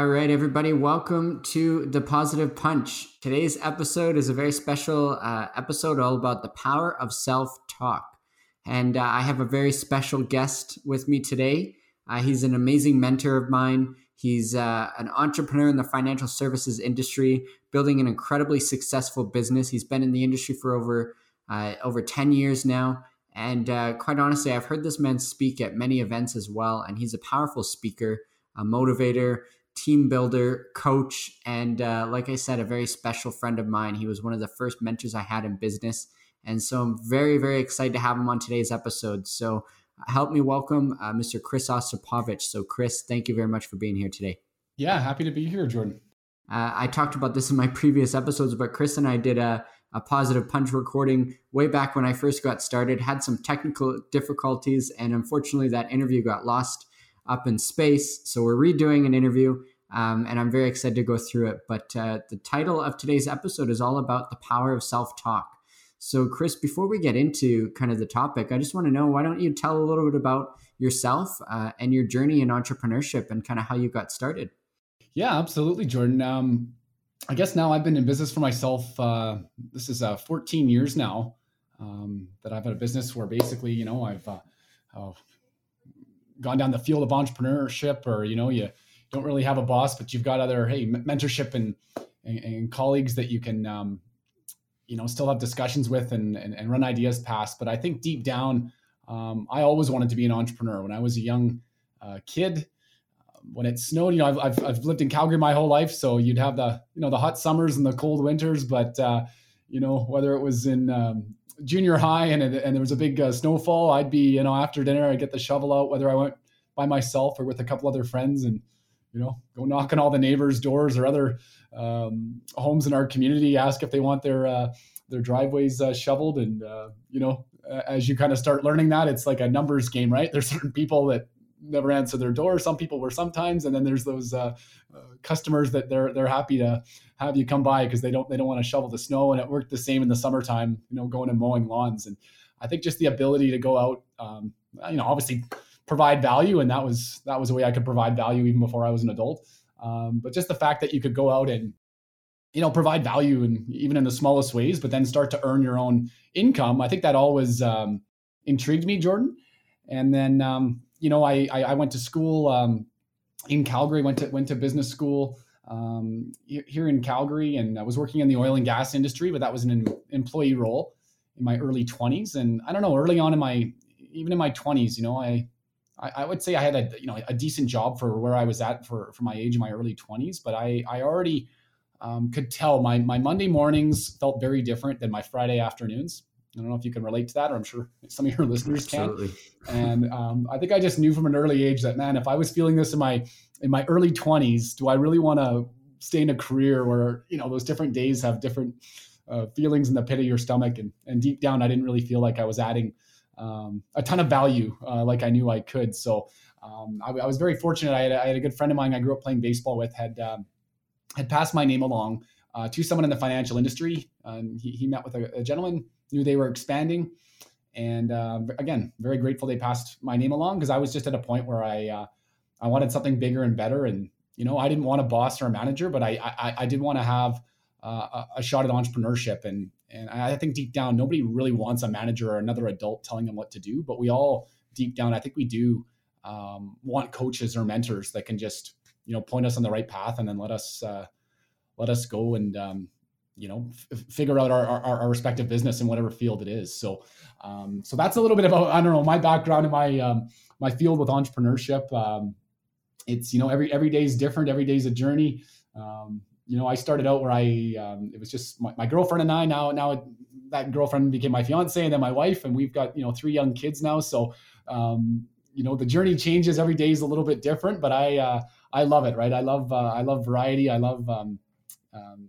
All right, everybody, welcome to the Positive Punch. Today's episode is a very special uh, episode all about the power of self talk. And uh, I have a very special guest with me today. Uh, he's an amazing mentor of mine. He's uh, an entrepreneur in the financial services industry, building an incredibly successful business. He's been in the industry for over uh, over 10 years now. And uh, quite honestly, I've heard this man speak at many events as well. And he's a powerful speaker, a motivator, team builder, coach, and uh, like I said, a very special friend of mine. He was one of the first mentors I had in business. And so I'm very, very excited to have him on today's episode. So uh, help me welcome uh, Mr. Chris Ostapovich. So, Chris, thank you very much for being here today. Yeah, happy to be here, Jordan. Uh, I talked about this in my previous episodes, but Chris and I did a, a positive punch recording way back when I first got started, had some technical difficulties, and unfortunately, that interview got lost up in space. So we're redoing an interview, um, and I'm very excited to go through it. But uh, the title of today's episode is all about the power of self talk. So, Chris, before we get into kind of the topic, I just want to know why don't you tell a little bit about yourself uh, and your journey in entrepreneurship and kind of how you got started? Yeah, absolutely, Jordan. Um, I guess now I've been in business for myself. Uh, this is uh, 14 years now um, that I've had a business where basically, you know, I've uh, oh, gone down the field of entrepreneurship or you know you don't really have a boss but you've got other hey mentorship and and, and colleagues that you can um, you know still have discussions with and, and, and run ideas past. But i think deep down um, i always wanted to be an entrepreneur. When i was a young uh, kid um, when it snowed you know I've, I've, I've, lived in calgary my whole life so you'd have the you know the hot summers and the cold winters. But uh, you know whether it was in um, junior high and, and there was a big uh, snowfall, I'd be, you know, after dinner, I'd get the shovel out, whether I went by myself or with a couple other friends. And, you know, go knock on all the neighbors' doors or other um, homes in our community, ask if they want their, uh, their driveways uh, shoveled. And, uh, you know, as you kind of start learning that, it's like a numbers game, right? There's certain people that never answer their door. Some people were sometimes, and then there's those uh, uh, customers that they're they're happy to have you come by because they don't they don't want to shovel the snow. And it worked the same in the summertime, you know, going and mowing lawns. And I think just the ability to go out, um, you know, obviously provide value, and that was that was a way I could provide value even before I was an adult. Um, but just the fact that you could go out and you know provide value and even in the smallest ways, but then start to earn your own income. I think that always um, intrigued me, Jordan. And then um, you know, I, I, I went to school um, in Calgary, went to went to business school um, here in Calgary, and I was working in the oil and gas industry, but that was an employee role in my early 20s. And I don't know, early on in my even in my 20s, you know, I I, would say I had a you know a decent job for where I was at for for my age in my early 20s, but I I already um, could tell my my Monday mornings felt very different than my Friday afternoons. I don't know if you can relate to that, or I'm sure some of your listeners Absolutely. can. And um, I think I just knew from an early age that man, if I was feeling this in my in my early 20s, do I really want to stay in a career where you know those different days have different uh, feelings in the pit of your stomach, and and deep down, I didn't really feel like I was adding um, a ton of value uh, like I knew I could. So um, I, I, was very fortunate. I had, a, I had, a good friend of mine I grew up playing baseball with had um, had passed my name along uh, to someone in the financial industry. he, he met with a, a gentleman knew they were expanding. And uh, again, very grateful they passed my name along because I was just at a point where I uh, I wanted something bigger and better. And you know, I didn't want a boss or a manager, but I I, I did want to have uh, a shot at entrepreneurship. And and I think deep down, nobody really wants a manager or another adult telling them what to do. But we all deep down, I think we do um, want coaches or mentors that can just you know point us on the right path and then let us uh, let us go and um, you know f- figure out our, our, our respective business in whatever field it is. So um, so that's a little bit about i don't know my background in my um, my field with entrepreneurship. Um, it's you know every every day is different. Every day is a journey. Um, you know i started out where i um, it was just my, my, girlfriend and i now now that girlfriend became my fiance and then my wife and we've got you know three young kids now so um, you know the journey changes every day is a little bit different but i uh, i love it right i love uh, i love variety i love um,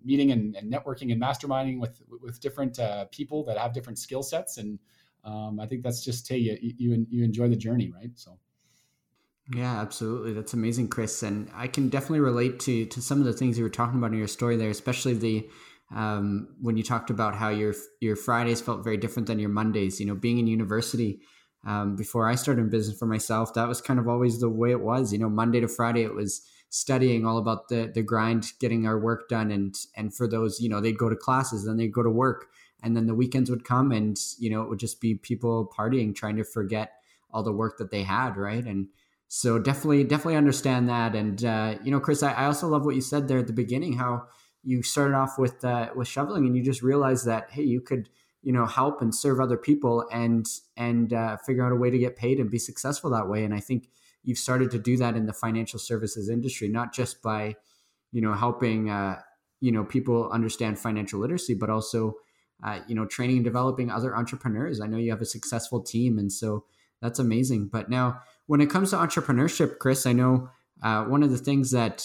meeting and, and, networking and masterminding with with different uh, people that have different skill sets, and um, I think that's just hey, you, you you enjoy the journey, right? So. Yeah, absolutely. That's amazing, Chris. And I can definitely relate to to some of the things you were talking about in your story there, especially the um, when you talked about how your your Fridays felt very different than your Mondays. You know, being in university um, before I started in business for myself, that was kind of always the way it was. You know, Monday to Friday, it was studying all about the the grind, getting our work done, and and for those, you know, they'd go to classes, then they'd go to work, and then the weekends would come, and you know, it would just be people partying, trying to forget all the work that they had, right? And so definitely, definitely understand that. And uh, you know, Chris, I, I also love what you said there at the beginning, how you started off with uh, with shoveling, and you just realized that hey, you could you know help and serve other people and and uh, figure out a way to get paid and be successful that way. And i think you've started to do that in the financial services industry not just by you know helping uh, you know people understand financial literacy but also uh, you know training and developing other entrepreneurs. I know you have a successful team. And so that's amazing. But now when it comes to entrepreneurship chris i know uh, one of the things that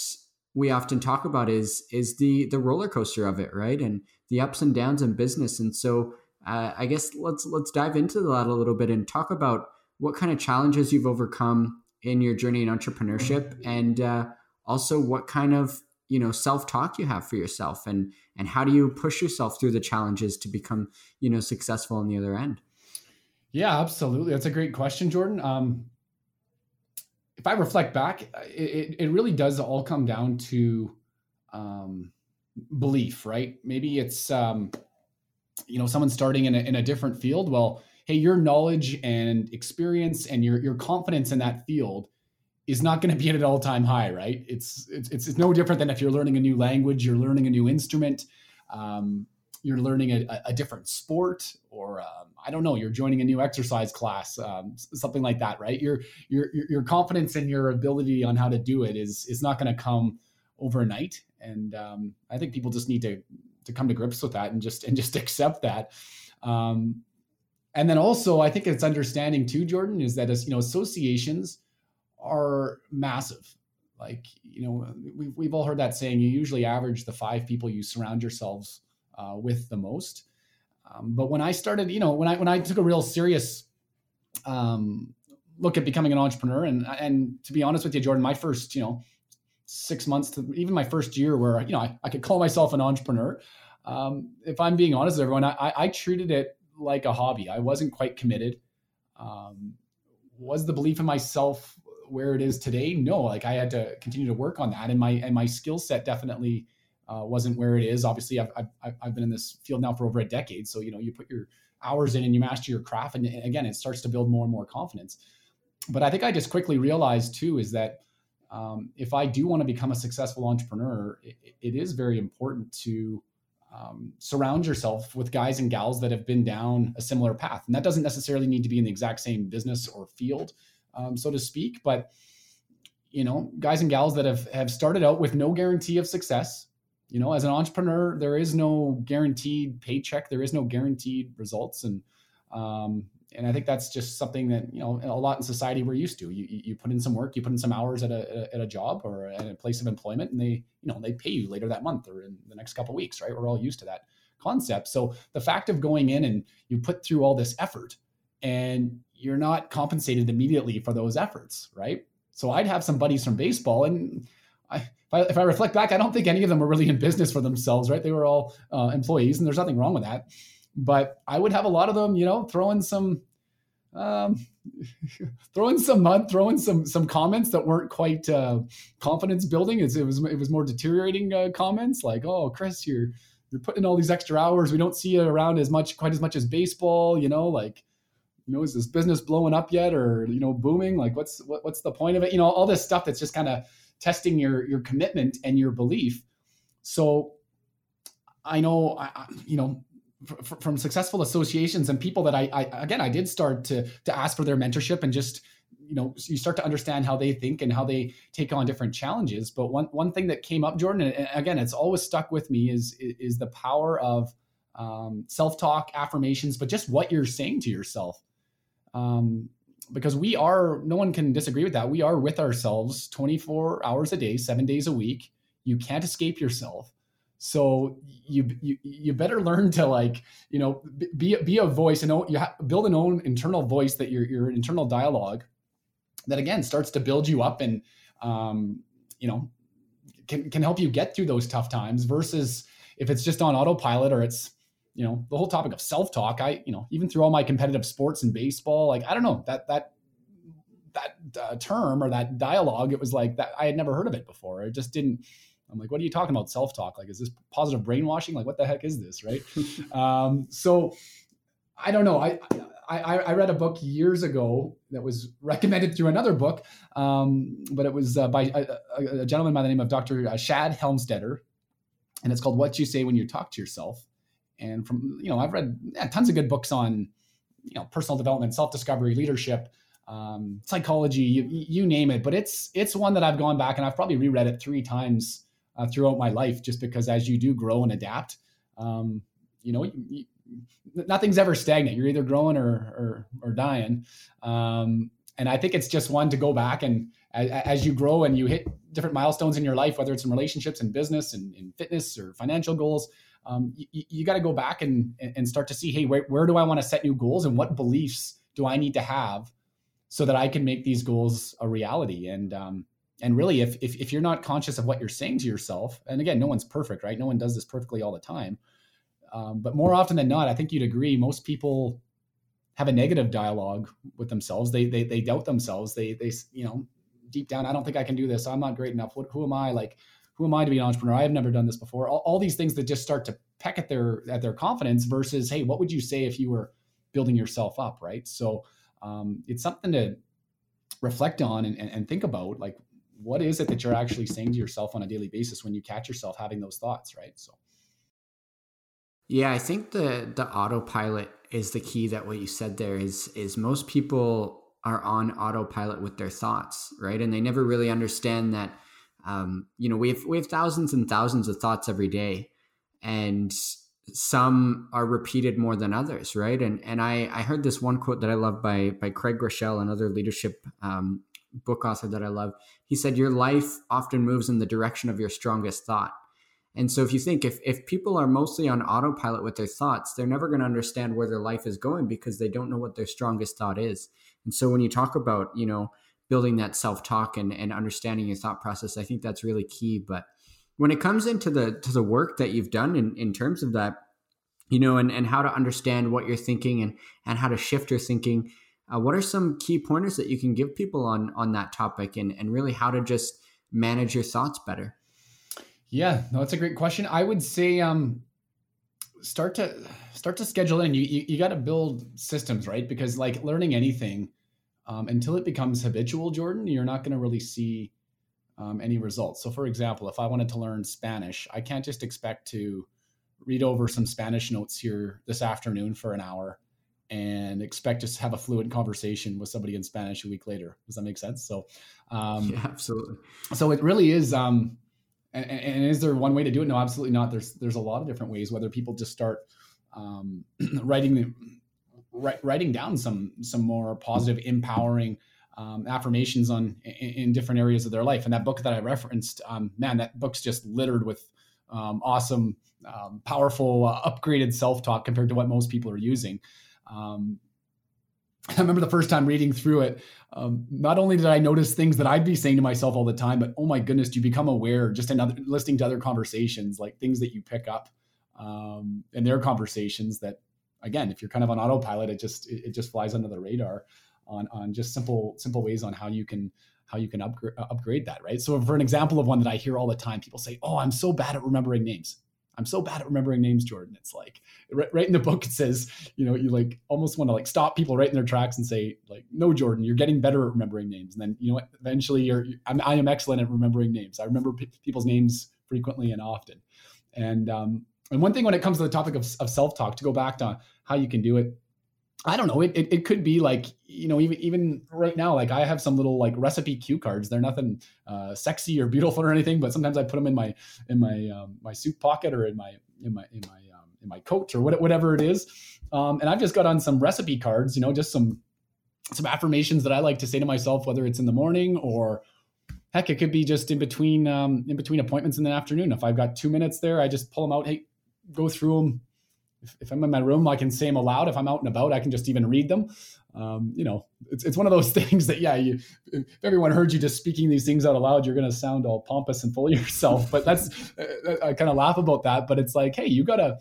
we often talk about is is the the roller coaster of it right? And the ups and downs in business. And so uh, I guess let's let's dive into that a little bit and talk about what kind of challenges you've overcome in your journey in entrepreneurship, and uh, also what kind of you know self talk you have for yourself, and and how do you push yourself through the challenges to become you know successful on the other end. Yeah, absolutely. That's a great question, Jordan. Um, if I reflect back, it, it really does all come down to um, belief, right? Maybe it's um, you know someone starting in a, in a different field well hey your knowledge and experience and your your confidence in that field is not going to be at an all-time high right it's, it's it's no different than if you're learning a new language you're learning a new instrument um, you're learning a, a, different sport or um, i don't know you're joining a new exercise class um, something like that right your your your confidence in your ability on how to do it is is not going to come overnight and um, i think people just need to to come to grips with that and just and just accept that. Um, and then also, I think it's understanding too, Jordan, is that as you know, associations are massive. Like you know, we've we've all heard that saying. You usually average the five people you surround yourselves uh, with the most. Um, but when I started, you know, when I when I took a real serious um, look at becoming an entrepreneur, and and to be honest with you, Jordan, my first, you know, six months to even my first year where you know I, I could call myself an entrepreneur. Um, if I'm being honest with everyone, I, I, treated it like a hobby. I wasn't quite committed. Um, was the belief in myself where it is today? No, like I had to continue to work on that, and my and my skill set definitely uh, wasn't where it is. Obviously, I've, I've I've been in this field now for over a decade, so you know you put your hours in and you master your craft, and again, it starts to build more and more confidence. But I think I just quickly realized too is that um, if I do want to become a successful entrepreneur, it, it is very important to um, surround yourself with guys and gals that have been down a similar path. And that doesn't necessarily need to be in the exact same business or field, um, so to speak, but you know, guys and gals that have have started out with no guarantee of success. You know, as an entrepreneur, there is no guaranteed paycheck, there is no guaranteed results, and um, and I think that's just something that you know a lot in society we're used to. You you put in some work, you put in some hours at a at a job or at a place of employment, and they you know they pay you later that month or in the next couple weeks, right? We're all used to that concept. So the fact of going in and you put through all this effort and you're not compensated immediately for those efforts, right? So I'd have some buddies from baseball, and I, if, I, if I reflect back, I don't think any of them were really in business for themselves, right? They were all uh, employees, and there's nothing wrong with that but I would have a lot of them, you know, throwing some, um, throwing some mud, throwing some some comments that weren't quite uh, confidence building. It, it was it was more deteriorating uh, comments like, "Oh, Chris, you're you're putting in all these extra hours. We don't see you around as much, quite as much as baseball. You know, like." You know, is this business blowing up yet, or you know, booming? Like, what's what, what's the point of it? You know, all this stuff that's just kind of testing your your commitment and your belief. So, I know, I, you know, from successful associations and people that I, I, again I did start to to ask for their mentorship and just you know you start to understand how they think and how they take on different challenges. But one one thing that came up, Jordan, and again it's always stuck with me is is the power of um, self talk, affirmations, but just what you're saying to yourself. Um, because we are no one can disagree with that. We are with ourselves 24 hours a day, seven days a week. You can't escape yourself so you you you better learn to like you know be be a voice and you have, build an own internal voice that your your internal dialogue that again starts to build you up and um, you know can can help you get through those tough times versus if it's just on autopilot or it's you know the whole topic of self talk i you know even through all my competitive sports and baseball like i don't know that that that uh, term or that dialogue, it was like that I had never heard of it before. It just didn't. I'm like, what are you talking about? Self talk? Like, is this positive brainwashing? Like, what the heck is this? Right. um, so I don't know. I, I, I read a book years ago that was recommended through another book, um, but it was uh, by a, a, gentleman by the name of Dr. Uh, Shad Helmstetter, and it's called "What You Say When You Talk to Yourself." And from you know, I've read yeah, tons of good books on you know personal development, self discovery, leadership, um, psychology, you, you, name it. But it's it's one that I've gone back and I've probably reread it three times uh, throughout my life, just because as you do grow and adapt, um, you know, you, nothing's ever stagnant. You're either growing or or, or dying. Um, and I think it's just one to go back and as, as, you grow and you hit different milestones in your life, whether it's in relationships and business and, in fitness or financial goals, um, you, you got to go back and and start to see, hey, where, where do I want to set new goals and what beliefs do I need to have so that I can make these goals a reality? And um, and really, if, if if you're not conscious of what you're saying to yourself, and again, no one's perfect, right? No one does this perfectly all the time um, but more often than not, I think you'd agree, most people have a negative dialogue with themselves. They, they, they doubt themselves. They, they, you know, deep down, I don't think I can do this. I'm not great enough. What, who am I? Like, who am I to be an entrepreneur? I have never done this before. All, all, these things that just start to peck at their, at their confidence versus, Hey, what would you say if you were building yourself up? Right. So, um, it's something to reflect on and, and, and think about like, what is it that you're actually saying to yourself on a daily basis when you catch yourself having those thoughts? Right. So, yeah, I think the the autopilot is the key that what you said there is is most people are on autopilot with their thoughts, right? And they never really understand that um, you know, we have we have thousands and thousands of thoughts every day and some are repeated more than others, right? And and I I heard this one quote that I love by by Craig Groeschel, another leadership um, book author that I love. He said, "Your life often moves in the direction of your strongest thought." And so if you think if, if people are mostly on autopilot with their thoughts, they're never going to understand where their life is going because they don't know what their strongest thought is. And so when you talk about, you know, building that self-talk and, and understanding your thought process, I think that's really key. But when it comes into the to the work that you've done in, in terms of that, you know, and, and how to understand what you're thinking and and how to shift your thinking, uh, what are some key pointers that you can give people on on that topic and, and really how to just manage your thoughts better? Yeah, no, that's a great question. I would say um, start to start to schedule in. You you, you got to build systems, right? Because like learning anything, um, until it becomes habitual, Jordan, you're not going to really see um, any results. So, for example, if I wanted to learn Spanish, I can't just expect to read over some Spanish notes here this afternoon for an hour and expect to have a fluent conversation with somebody in Spanish a week later. Does that make sense? So, um, yeah, absolutely. So it really is. Um, and, and, is there one way to do it? No, absolutely not. There's there's a lot of different ways. Whether people just start um, writing the writing down some some more positive, empowering um, affirmations on in, in, different areas of their life. And that book that I referenced, um, man, that book's just littered with um, awesome, um, powerful, uh, upgraded self talk compared to what most people are using. Um, I remember the first time reading through it. Um, not only did I notice things that I'd be saying to myself all the time, but oh my goodness, do you become aware just in other, listening to other conversations, like things that you pick up um, in their conversations. That again, if you're kind of on autopilot, it just it, it just flies under the radar on on just simple simple ways on how you can how you can upgrade upgrade that. Right. So for an example of one that I hear all the time, people say, "Oh, I'm so bad at remembering names." I'm so bad at remembering names, Jordan. It's like right, right in the book, it says, you know, you like almost want to like stop people right in their tracks and say, like, no, Jordan, you're getting better at remembering names. And then, you know, eventually you're, I'm, I am excellent at remembering names. I remember p- people's names frequently and often. And, um, and one thing when it comes to the topic of, of self-talk, to go back to how you can do it, I don't know. It, it, it, could be like, you know, even even right now, like I have some little like recipe cue cards. They're nothing uh, sexy or beautiful or anything, but sometimes I put them in my in my um, my suit pocket or in my in my in my um, in my coat or what, whatever it is. Um, and I've just got on some recipe cards, you know, just some some affirmations that I like to say to myself, whether it's in the morning or heck, it could be just in between um, in between appointments in the afternoon. If I've got two minutes there, I just pull them out. Hey, go through them if, if I'm in my room, I can say them aloud. If I'm out and about, I can just even read them. Um, you know, it's, it's one of those things that, yeah, you, if everyone heard you just speaking these things out aloud, you're going to sound all pompous and full of yourself. But that's, I kind of laugh about that. But it's like, hey, you got to,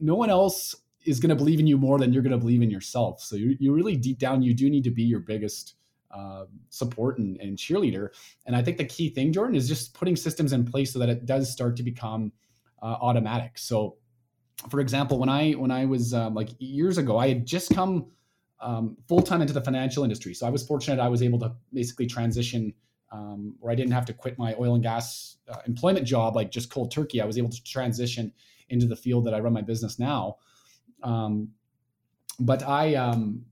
no one else is going to believe in you more than you're going to believe in yourself. So you, you really deep down, you do need to be your biggest uh, support and, and, cheerleader. And I think the key thing, Jordan, is just putting systems in place so that it does start to become uh, automatic. So, for example, when I when I was um, like years ago, I had just come um, full time into the financial industry. So I was fortunate; I was able to basically transition um, where I didn't have to quit my oil and gas uh, employment job like just cold turkey. I was able to transition into the field that I run my business now. Um, but I um,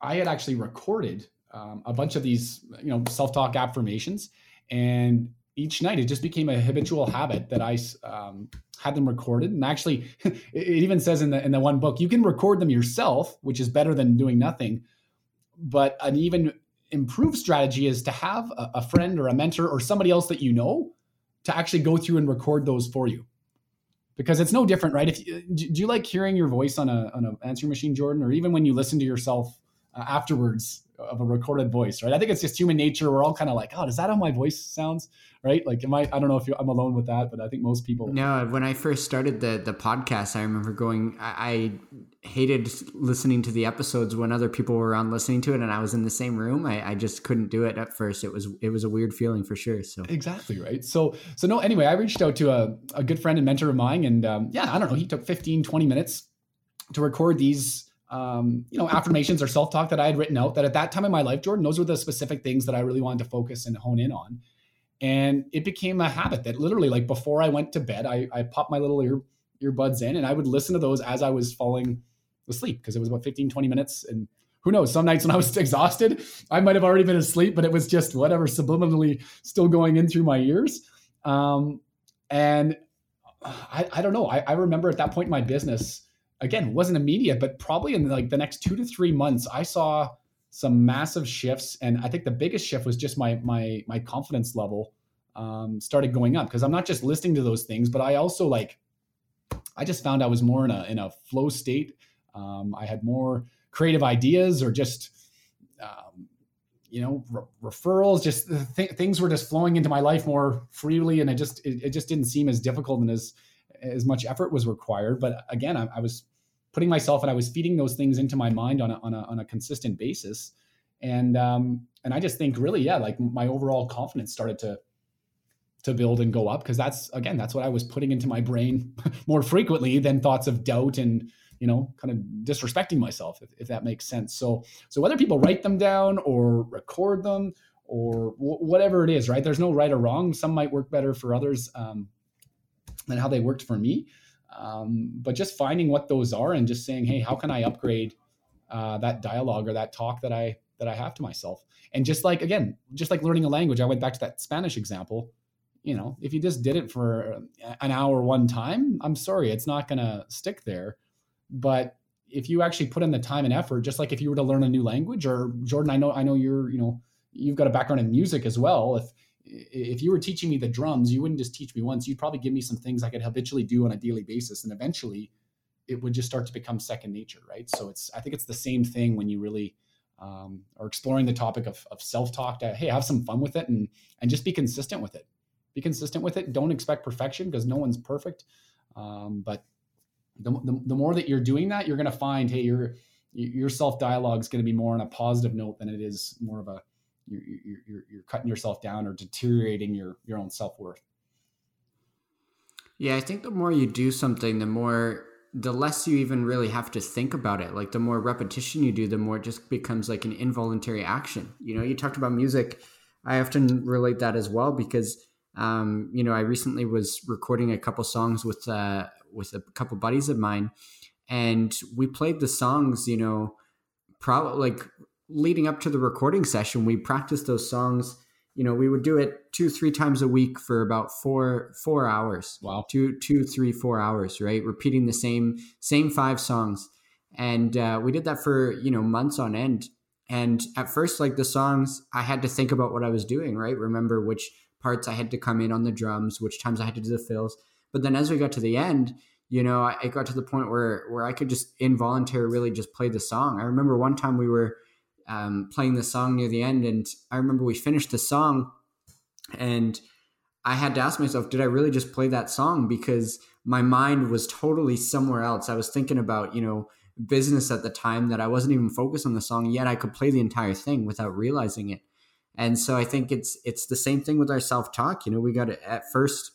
I had actually recorded um, a bunch of these you know self talk affirmations, and each night it just became a habitual habit that I um, had them recorded. And actually, it even says in the in the one book you can record them yourself, which is better than doing nothing. But an even improved strategy is to have a, a friend or a mentor or somebody else that you know to actually go through and record those for you because it's no different, right? If you, do you like hearing your voice on a on an answering machine, Jordan, or even when you listen to yourself uh, afterwards of a recorded voice, right? I think it's just human nature. We're all kind of like, oh, is that how my voice sounds? Right? Like, am I? I don't know if I'm alone with that, but I think most people. No, when I first started the the podcast, I remember going. I, I hated listening to the episodes when other people were on listening to it, and I was in the same room. I, I just couldn't do it at first. It was it was a weird feeling for sure. So exactly right. So so no. Anyway, I reached out to a a good friend and mentor of mine, and um, yeah, I don't know. He took 15, 20 minutes to record these um, you know, affirmations or self talk that I had written out that at that time in my life, Jordan, those were the specific things that I really wanted to focus and hone in on. And it became a habit that literally, like before I went to bed, I, I popped my little ear earbuds in and I would listen to those as I was falling asleep because it was about 15, 20 minutes. And who knows, some nights when I was exhausted, I might have already been asleep, but it was just whatever subliminally still going in through my ears. Um, and I, I don't know. I, I remember at that point in my business, again wasn't immediate but probably in like the next two to three months i saw some massive shifts and i think the biggest shift was just my my my confidence level um, started going up because i'm not just listening to those things but i also like i just found i was more in a in a flow state. Um, i had more creative ideas or just um, you know re- referrals just th- things were just flowing into my life more freely and it just it, it, just didn't seem as difficult and as as much effort was required. But again I, I was putting myself and I was feeding those things into my mind on a, on a, on a consistent basis. And, um, and I just think really, yeah, like my overall confidence started to, to build and go up. Cause that's, again, that's what I was putting into my brain more frequently than thoughts of doubt and, you know, kind of disrespecting myself, if, if that makes sense. So, so whether people write them down or record them or w- whatever it is, right? There's no right or wrong. Some might work better for others um, than how they worked for me. Um, but just finding what those are and just saying, hey, how can I upgrade uh, that dialogue or that talk that I that I have to myself? And just like again, just like learning a language, I went back to that Spanish example. You know, if you just did it for an hour one time, I'm sorry, it's not going to stick there. But if you actually put in the time and effort, just like if you were to learn a new language, or Jordan, I know I know you're you know you've got a background in music as well. If if you were teaching me the drums, you wouldn't just teach me once. You'd probably give me some things I could habitually do on a daily basis, and eventually, it would just start to become second nature, right? So it's I think it's the same thing when you really um, are exploring the topic of, of self talk. To hey, have some fun with it and and just be consistent with it. Be consistent with it. Don't expect perfection because no one's perfect. Um, but the, the, the more that you're doing that, you're going to find hey, your your self dialogue is going to be more on a positive note than it is more of a you're, you're, you're cutting yourself down or deteriorating your, your own self-worth. Yeah, I think the more you do something, the more the less you even really have to think about it. Like the more repetition you do, the more it just becomes like an involuntary action. You know, you talked about music. I often relate that as well because um, you know, I recently was recording a couple songs with uh, with a couple buddies of mine, and we played the songs. You know, probably like leading up to the recording session, we practiced those songs. You know, we would do it two, three times a week for about four, four hours. Wow. Two, two, three, four hours, right? Repeating the same, same five songs. And uh, we did that for, you know, months on end. And at first, like the songs, I had to think about what I was doing, right? Remember which parts I had to come in on the drums, which times I had to do the fills. But then as we got to the end, you know, it got to the point where where I could just involuntarily really just play the song. I remember one time we were um, playing the song near the end. And I remember we finished the song and I had to ask myself, did I really just play that song? Because my mind was totally somewhere else. I was thinking about, you know, business at the time that I wasn't even focused on the song, yet I could play the entire thing without realizing it. And so I think it's it's the same thing with our self talk. You know, we got to at first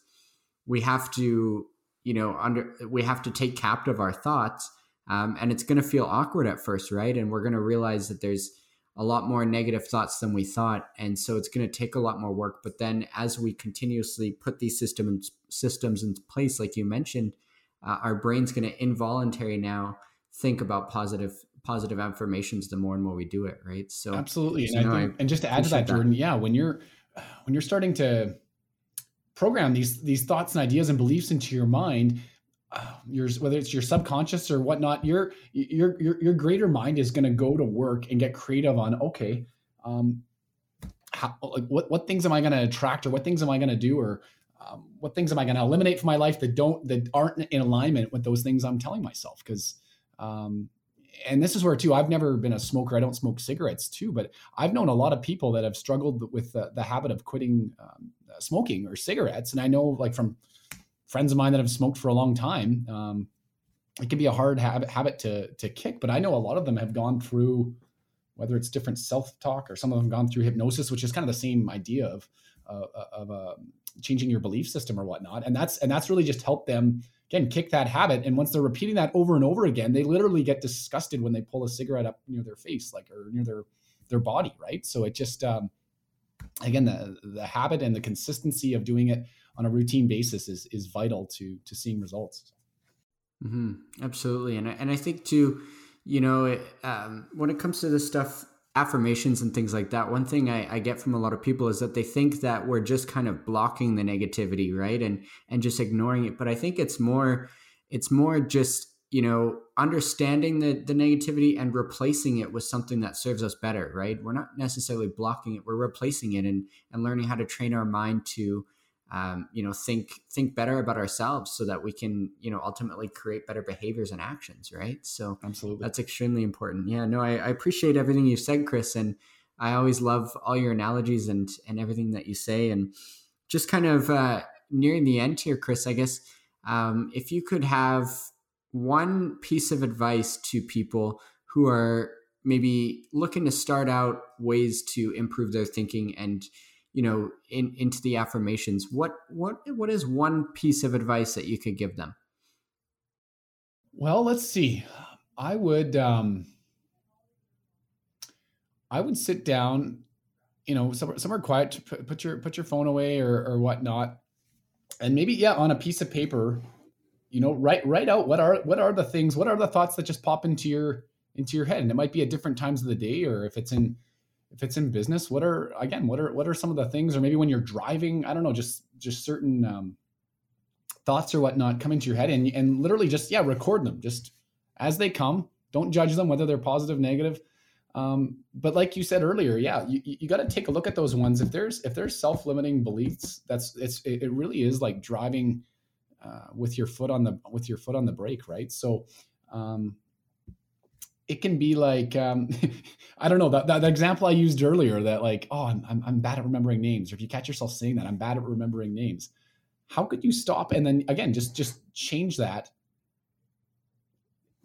we have to you know under we have to take captive our thoughts, um, and it's going to feel awkward at first, right? And we're going to realize that there's a lot more negative thoughts than we thought, and so it's going to take a lot more work. But then as we continuously put these systems systems in place, like you mentioned, uh, our brain's going to involuntary now think about positive positive affirmations the more and more we do it right so absolutely so and, I think, and just to add to that jordan that. yeah when you're when you're starting to program these these thoughts and ideas and beliefs into your mind your whether it's your subconscious or whatnot your your your, your greater mind is going to go to work and get creative on okay um how, like what what things am i going to attract or what things am i going to do or um, what things am i going to eliminate from my life that don't that aren't in alignment with those things i'm telling myself? Because um, and this is where too i've never been a smoker. I don't smoke cigarettes too but i've known a lot of people that have struggled with the, the habit of quitting um, smoking or cigarettes. And i know like from friends of mine that have smoked for a long time um, it can be a hard habit, habit to, to kick but i know a lot of them have gone through whether it's different self-talk or some of them gone through hypnosis which is kind of the same idea of uh, of uh, changing your belief system or whatnot. And that's and that's really just helped them again kick that habit. And once they're repeating that over and over again they literally get disgusted when they pull a cigarette up near their face like or near their their body right? So it just um, again the the habit and the consistency of doing it on a routine basis is is vital to to seeing results. Mm-hmm. absolutely. And I, and I think too you know it, um, when it comes to this stuff affirmations and things like that one thing I, I, get from a lot of people is that they think that we're just kind of blocking the negativity right? And and just ignoring it. But i think it's more it's more just you know understanding the the negativity and replacing it with something that serves us better right? We're not necessarily blocking it. We're replacing it and and learning how to train our mind to um, you know think think better about ourselves so that we can you know ultimately create better behaviors and actions right? So absolutely. that's extremely important. Yeah no I, I appreciate everything you said chris and i always love all your analogies and and everything that you say. And just kind of uh, nearing the end here chris i guess um, if you could have one piece of advice to people who are maybe looking to start out ways to improve their thinking and you know in, into the affirmations what what what is one piece of advice that you could give them? Well let's see. I would um i would sit down you know somewhere, somewhere quiet put, put your put your phone away or or whatnot. And maybe yeah on a piece of paper you know write write out what are what are the things what are the thoughts that just pop into your into your head. And it might be at different times of the day or if it's in if it's in business what are again what are what are some of the things or maybe when you're driving i don't know just just certain um, thoughts or whatnot come into your head and and literally just yeah record them. Just as they come don't judge them whether they're positive negative. Um, but like you said earlier yeah you, you got to take a look at those ones. If there's if there's self-limiting beliefs that's it's it really is like driving uh, with your foot on the with your foot on the brake right? So um, it can be like um, I don't know that, that, example I used earlier that like oh I'm, I'm I'm bad at remembering names or if you catch yourself saying that I'm bad at remembering names. How could you stop and then again just just change that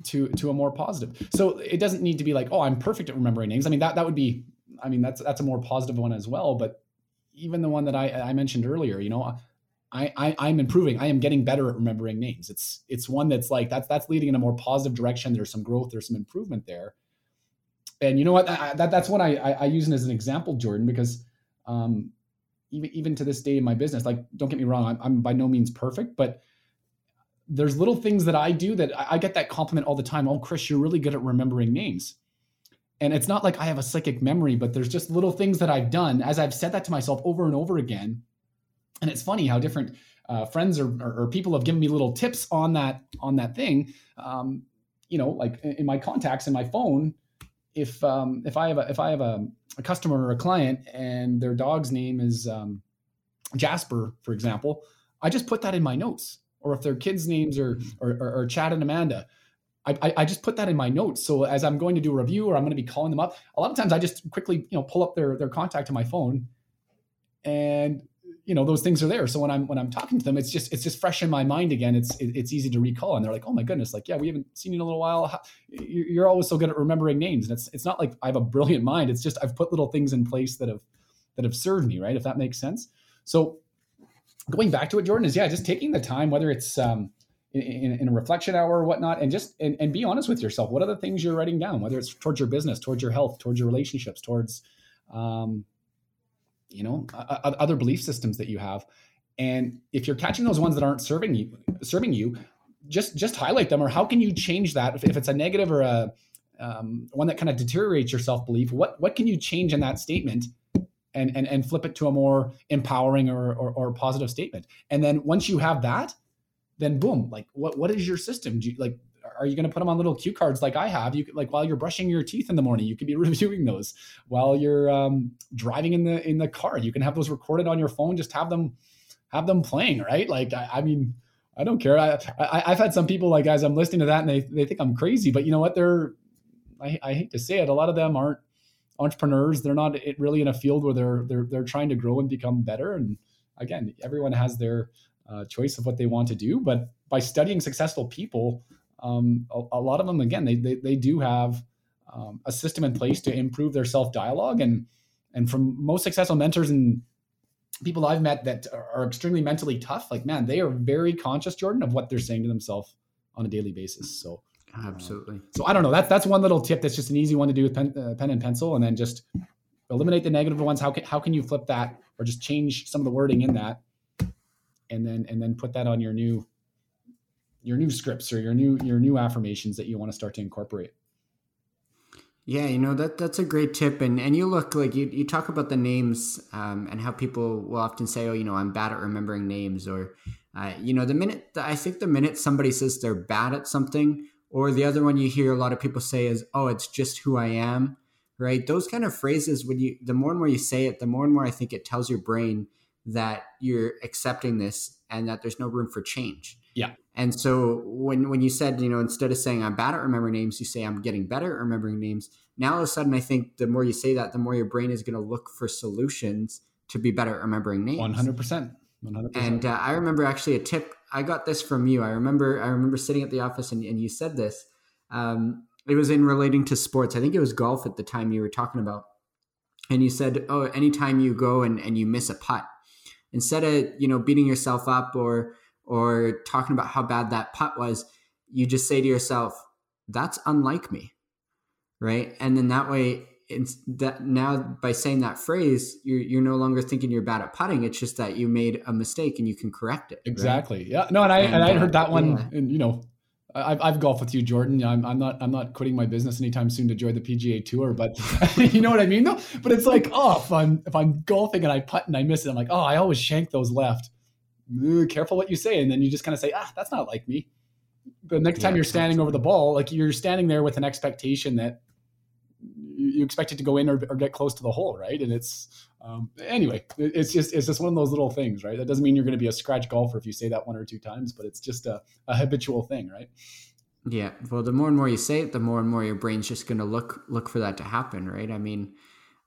to to a more positive? So it doesn't need to be like oh I'm perfect at remembering names. I mean that that would be I mean that's that's a more positive one as well but even the one that I I mentioned earlier you know I, I I'm improving. I am getting better at remembering names. It's it's one that's like that's that's leading in a more positive direction. There's some growth. There's some improvement there. And you know what? That that's what I, I, I use it as an example, Jordan, because um, even even to this day in my business, like don't get me wrong, I'm, I'm by no means perfect, but there's little things that I do that I, I get that compliment all the time. Oh, Chris, you're really good at remembering names. And it's not like I have a psychic memory, but there's just little things that I've done as I've said that to myself over and over again and it's funny how different uh, friends or, or, or, people have given me little tips on that on that thing. Um, you know, like in my contacts in my phone, if um, if I have a, if I have a, a, customer or a client and their dog's name is um, Jasper, for example, I just put that in my notes. Or if their kids' names are or, or, or Chad and Amanda, I, I, just put that in my notes. So as I'm going to do a review or I'm going to be calling them up, a lot of times I just quickly, you know, pull up their their contact on my phone and you know those things are there. So when I'm when I'm talking to them, it's just it's just fresh in my mind again. It's it, it's easy to recall, and they're like, oh my goodness, like yeah, we haven't seen you in a little while. You're always so good at remembering names, and it's it's not like I have a brilliant mind. It's just I've put little things in place that have that have served me, right? If that makes sense. So going back to it, Jordan is yeah, just taking the time, whether it's um, in, in, a reflection hour or whatnot, and just and, and be honest with yourself. What are the things you're writing down? Whether it's towards your business, towards your health, towards your relationships, towards um, you know other belief systems that you have. And if you're catching those ones that aren't serving you serving you just just highlight them or how can you change that? If, if it's a negative or a um, one that kind of deteriorates your self-belief what what can you change in that statement and and, and flip it to a more empowering or, or, or positive statement? And then once you have that then boom like what what is your system? Do you like are you going to put them on little cue cards like I have? You could, like while you're brushing your teeth in the morning, you could be reviewing those. While you're um, driving in the in the car, you can have those recorded on your phone. Just have them have them playing, right? Like I, I mean, I don't care. I, I have had some people like guys, I'm listening to that and they they think I'm crazy, but you know what? They're I, I hate to say it, a lot of them aren't entrepreneurs. They're not really in a field where they're they're they're trying to grow and become better. And again, everyone has their uh, choice of what they want to do, but by studying successful people um, a, a, lot of them again they they, they do have um, a system in place to improve their self dialogue and and from most successful mentors and people I've met that are extremely mentally tough, like man, they are very conscious, Jordan, of what they're saying to themselves on a daily basis. So absolutely. Uh, so I don't know. That's that's one little tip. That's just an easy one to do with pen, uh, pen and pencil, and then just eliminate the negative ones. How can how can you flip that, or just change some of the wording in that, and then and then put that on your new your new scripts or your new your new affirmations that you want to start to incorporate? Yeah you know that that's a great tip and and you look like you, you talk about the names um, and how people will often say oh you know i'm bad at remembering names or uh, you know the minute i think the minute somebody says they're bad at something or the other one you hear a lot of people say is oh it's just who i am right? Those kind of phrases when you the more and more you say it the more and more i think it tells your brain that you're accepting this and that there's no room for change. Yeah and so when when you said, you know, instead of saying I'm bad at remembering names, you say I'm getting better at remembering names. Now all of a sudden I think the more you say that, the more your brain is going to look for solutions to be better at remembering names. 100%. 100%. And uh, I remember actually a tip. I got this from you. I remember I remember sitting at the office and, and you said this. Um, it was in relating to sports. I think it was golf at the time you were talking about. And you said, oh, anytime you go and, and you miss a putt, instead of, you know, beating yourself up or or talking about how bad that putt was, you just say to yourself, that's unlike me. Right. And then that way, it's that now by saying that phrase, you're, you're no longer thinking you're bad at putting. It's just that you made a mistake and you can correct it. Exactly. Right? Yeah. No, and I, and, and I heard uh, that one yeah. and you know, I've, I've golfed with you, Jordan. I'm, I'm not I'm not quitting my business anytime soon to join the PGA Tour, but you know what I mean, though. But it's like, oh, if I'm if I'm golfing and I putt and I miss it, I'm like, oh, I always shank those left careful what you say. And then you just kind of say, ah, that's not like me. The next yeah, time you're standing over the ball, like you're standing there with an expectation that you expect it to go in or, or get close to the hole, right? And it's um, anyway, it's just it's just one of those little things, right? That doesn't mean you're going to be a scratch golfer if you say that one or two times, but it's just a, a habitual thing, right? Yeah. Well, the more and more you say it, the more and more your brain's just going to look look for that to happen, right? I mean,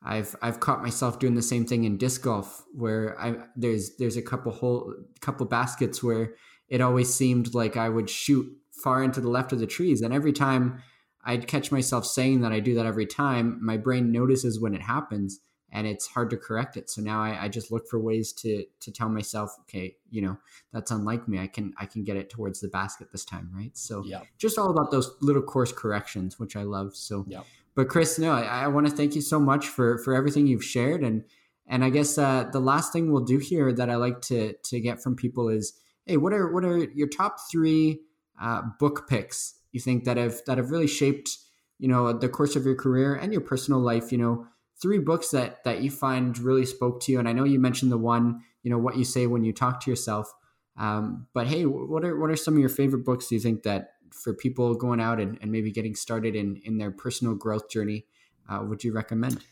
I've I've caught myself doing the same thing in disc golf where I there's there's a couple whole couple baskets where it always seemed like I would shoot far into the left of the trees. And every time I'd catch myself saying that I do that every time my brain notices when it happens and it's hard to correct it. So now I, I just look for ways to to tell myself okay you know that's unlike me. I can I can get it towards the basket this time right? So yeah. just all about those little course corrections which I love. So yeah but Chris, no, I, I want to thank you so much for for everything you've shared, and and I guess uh, the last thing we'll do here that I like to to get from people is, hey, what are what are your top three uh, book picks you think that have that have really shaped you know the course of your career and your personal life? You know, three books that that you find really spoke to you, and I know you mentioned the one, you know, what you say when you talk to yourself. Um, but hey, what are what are some of your favorite books? Do you think that for people going out and, and maybe getting started in in their personal growth journey uh, would you recommend?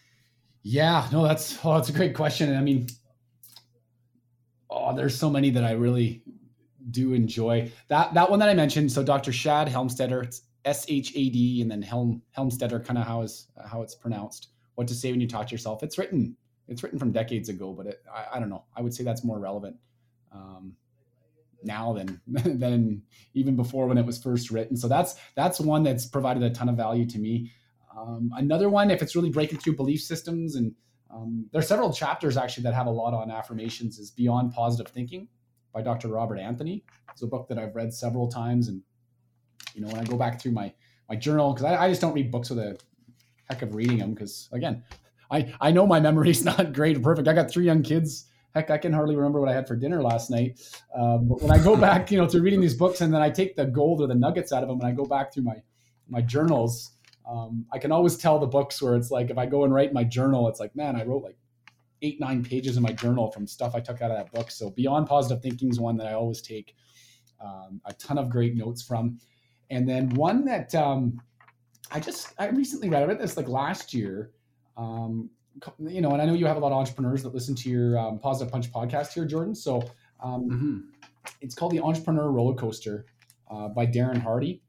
Yeah no that's oh that's a great question. I mean oh there's so many that i really do enjoy. That that one that i mentioned so dr shad helmstetter it's s-h-a-d and then helm helmstetter kind of how is how it's pronounced. What to say when you talk to yourself. It's written it's written from decades ago, but it, I, I, don't know. I would say that's more relevant. Um, now than than even before when it was first written. So that's that's one that's provided a ton of value to me. Um, another one, if it's really breaking through belief systems, and um, there are several chapters actually that have a lot on affirmations, is Beyond Positive Thinking by Dr. Robert Anthony. It's a book that I've read several times, and you know when I go back through my my journal because I, I, just don't read books with a heck of reading them because again I, I know my memory's not great or perfect. I got three young kids. Heck, I can hardly remember what I had for dinner last night. Um, but when I go back, you know, to reading these books and then I take the gold or the nuggets out of them and I go back through my my journals, um, I can always tell the books where it's like if I go and write my journal, it's like, man, I wrote like eight, nine pages in my journal from stuff I took out of that book. So Beyond Positive Thinking is one that I always take um, a ton of great notes from. And then one that um, I just I recently read, I read this like last year um, you know, and I know you have a lot of entrepreneurs that listen to your um, Positive Punch podcast here, Jordan. So um, mm-hmm. it's called the Entrepreneur Roller Coaster uh, by Darren Hardy.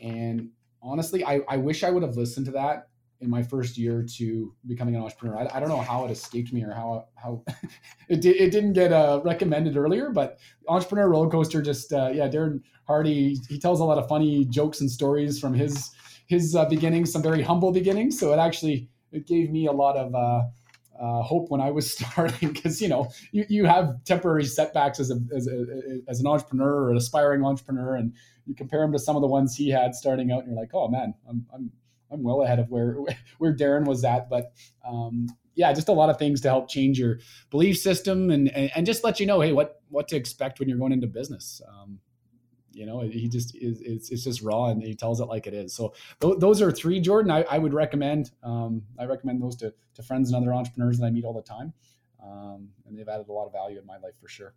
And honestly, I, I wish I would have listened to that in my first year to becoming an entrepreneur. I, I don't know how it escaped me or how how it did, it didn't get uh, recommended earlier, but Entrepreneur Roller Coaster just uh, yeah, Darren Hardy he tells a lot of funny jokes and stories from his his uh, beginnings, some very humble beginnings. So it actually it gave me a lot of uh, uh, hope when I was starting because you know you, you have temporary setbacks as a, as a as an entrepreneur or an aspiring entrepreneur, and you compare him to some of the ones he had starting out, and you're like, oh man, I'm I'm I'm well ahead of where where Darren was at, but. Um, yeah, just a lot of things to help change your belief system and, and, and just let you know, hey, what what to expect when you're going into business. Um, you know he just is it's, it's just raw and he tells it like it is. So th- those are three jordan i, I would recommend um, i recommend those to, to friends and other entrepreneurs that i meet all the time. Um, and they've added a lot of value in my life for sure.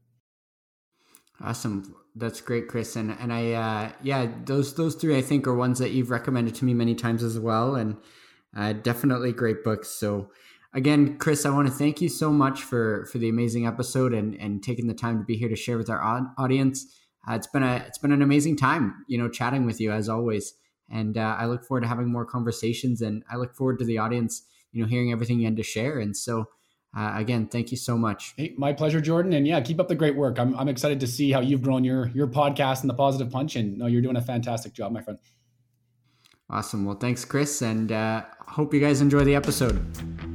Awesome. That's great chris. And and i uh, yeah those those three i think are ones that you've recommended to me many times as well. And uh, definitely great books. So again chris i want to thank you so much for for the amazing episode and and taking the time to be here to share with our audience uh, it's been a it's been an amazing time, you know, chatting with you as always. And uh, I look forward to having more conversations, and I look forward to the audience, you know, hearing everything you had to share. And so, uh, again, thank you so much. Hey, my pleasure, Jordan. And yeah, keep up the great work. I'm I'm excited to see how you've grown your your podcast and the Positive Punch. And no, you're doing a fantastic job, my friend. Awesome. Well, thanks, Chris, and uh, hope you guys enjoy the episode.